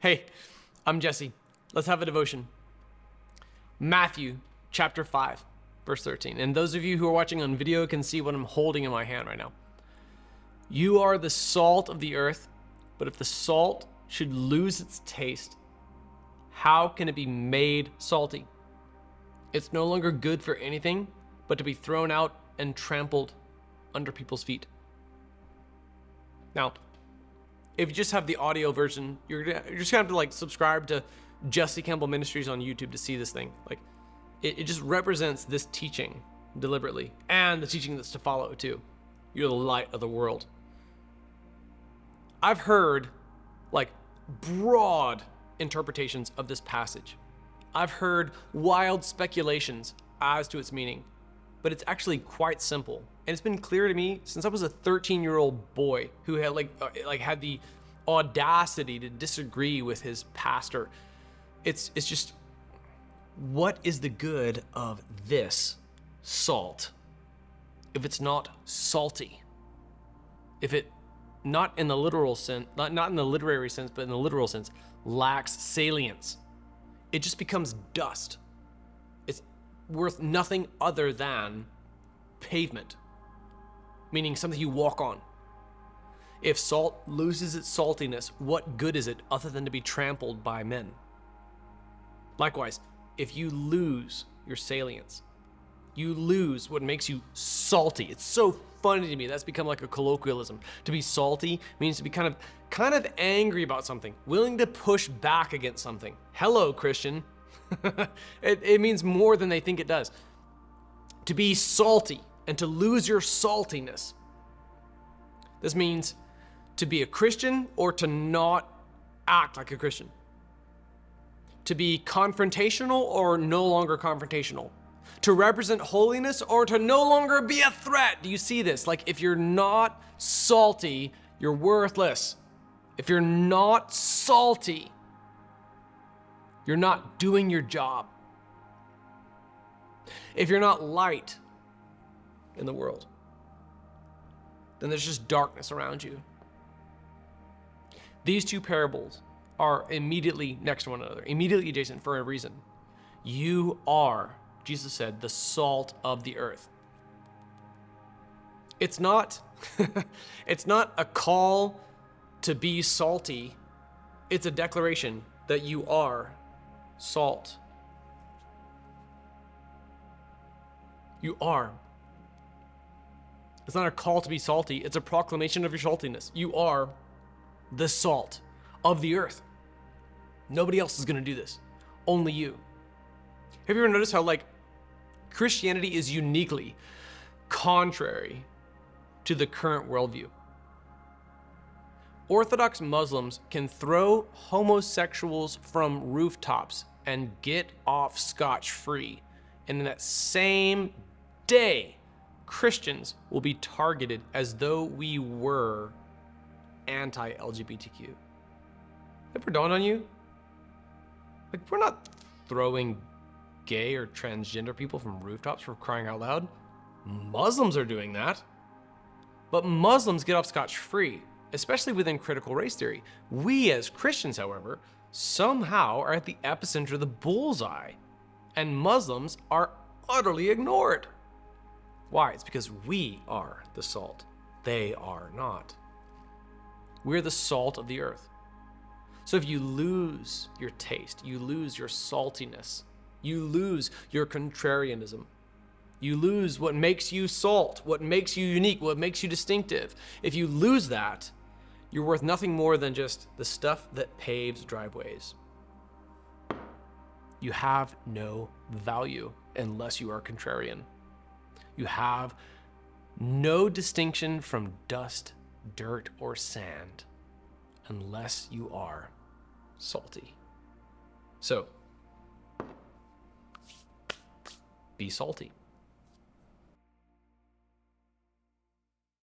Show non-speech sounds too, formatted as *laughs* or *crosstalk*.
Hey, I'm Jesse. Let's have a devotion. Matthew chapter 5, verse 13. And those of you who are watching on video can see what I'm holding in my hand right now. You are the salt of the earth, but if the salt should lose its taste, how can it be made salty? It's no longer good for anything but to be thrown out and trampled under people's feet. Now, if you just have the audio version, you're, you're just gonna have to like subscribe to Jesse Campbell Ministries on YouTube to see this thing. Like, it, it just represents this teaching deliberately and the teaching that's to follow too. You're the light of the world. I've heard like broad interpretations of this passage. I've heard wild speculations as to its meaning, but it's actually quite simple. And it's been clear to me since I was a 13-year-old boy who had like uh, like had the audacity to disagree with his pastor. It's it's just what is the good of this salt if it's not salty? If it not in the literal sense, not, not in the literary sense, but in the literal sense, lacks salience. It just becomes dust. Worth nothing other than pavement, meaning something you walk on. If salt loses its saltiness, what good is it other than to be trampled by men? Likewise, if you lose your salience, you lose what makes you salty. It's so funny to me. That's become like a colloquialism. To be salty means to be kind of kind of angry about something, willing to push back against something. Hello, Christian. *laughs* it, it means more than they think it does. To be salty and to lose your saltiness. This means to be a Christian or to not act like a Christian. To be confrontational or no longer confrontational to represent holiness or to no longer be a threat. Do you see this? Like, if you're not salty, you're worthless. If you're not salty, you're not doing your job. If you're not light in the world, then there's just darkness around you. These two parables are immediately next to one another, immediately adjacent for a reason. You are Jesus said, the salt of the earth. It's not *laughs* it's not a call to be salty. It's a declaration that you are salt. You are. It's not a call to be salty, it's a proclamation of your saltiness. You are the salt of the earth. Nobody else is going to do this. Only you. Have you ever noticed how, like, Christianity is uniquely contrary to the current worldview. Orthodox Muslims can throw homosexuals from rooftops and get off scotch free. And then that same day, Christians will be targeted as though we were anti LGBTQ. Ever dawned on you? Like, we're not throwing gay or transgender people from rooftops for crying out loud. Muslims are doing that. But Muslims get off scotch free, especially within critical race theory. We as Christians, however, somehow are at the epicenter of the bullseye, and Muslims are utterly ignored. Why? It's because we are the salt, they are not. We're the salt of the earth. So if you lose your taste, you lose your saltiness, you lose your contrarianism. You lose what makes you salt, what makes you unique, what makes you distinctive. If you lose that, you're worth nothing more than just the stuff that paves driveways. You have no value unless you are contrarian. You have no distinction from dust, dirt, or sand unless you are salty. So, be salty.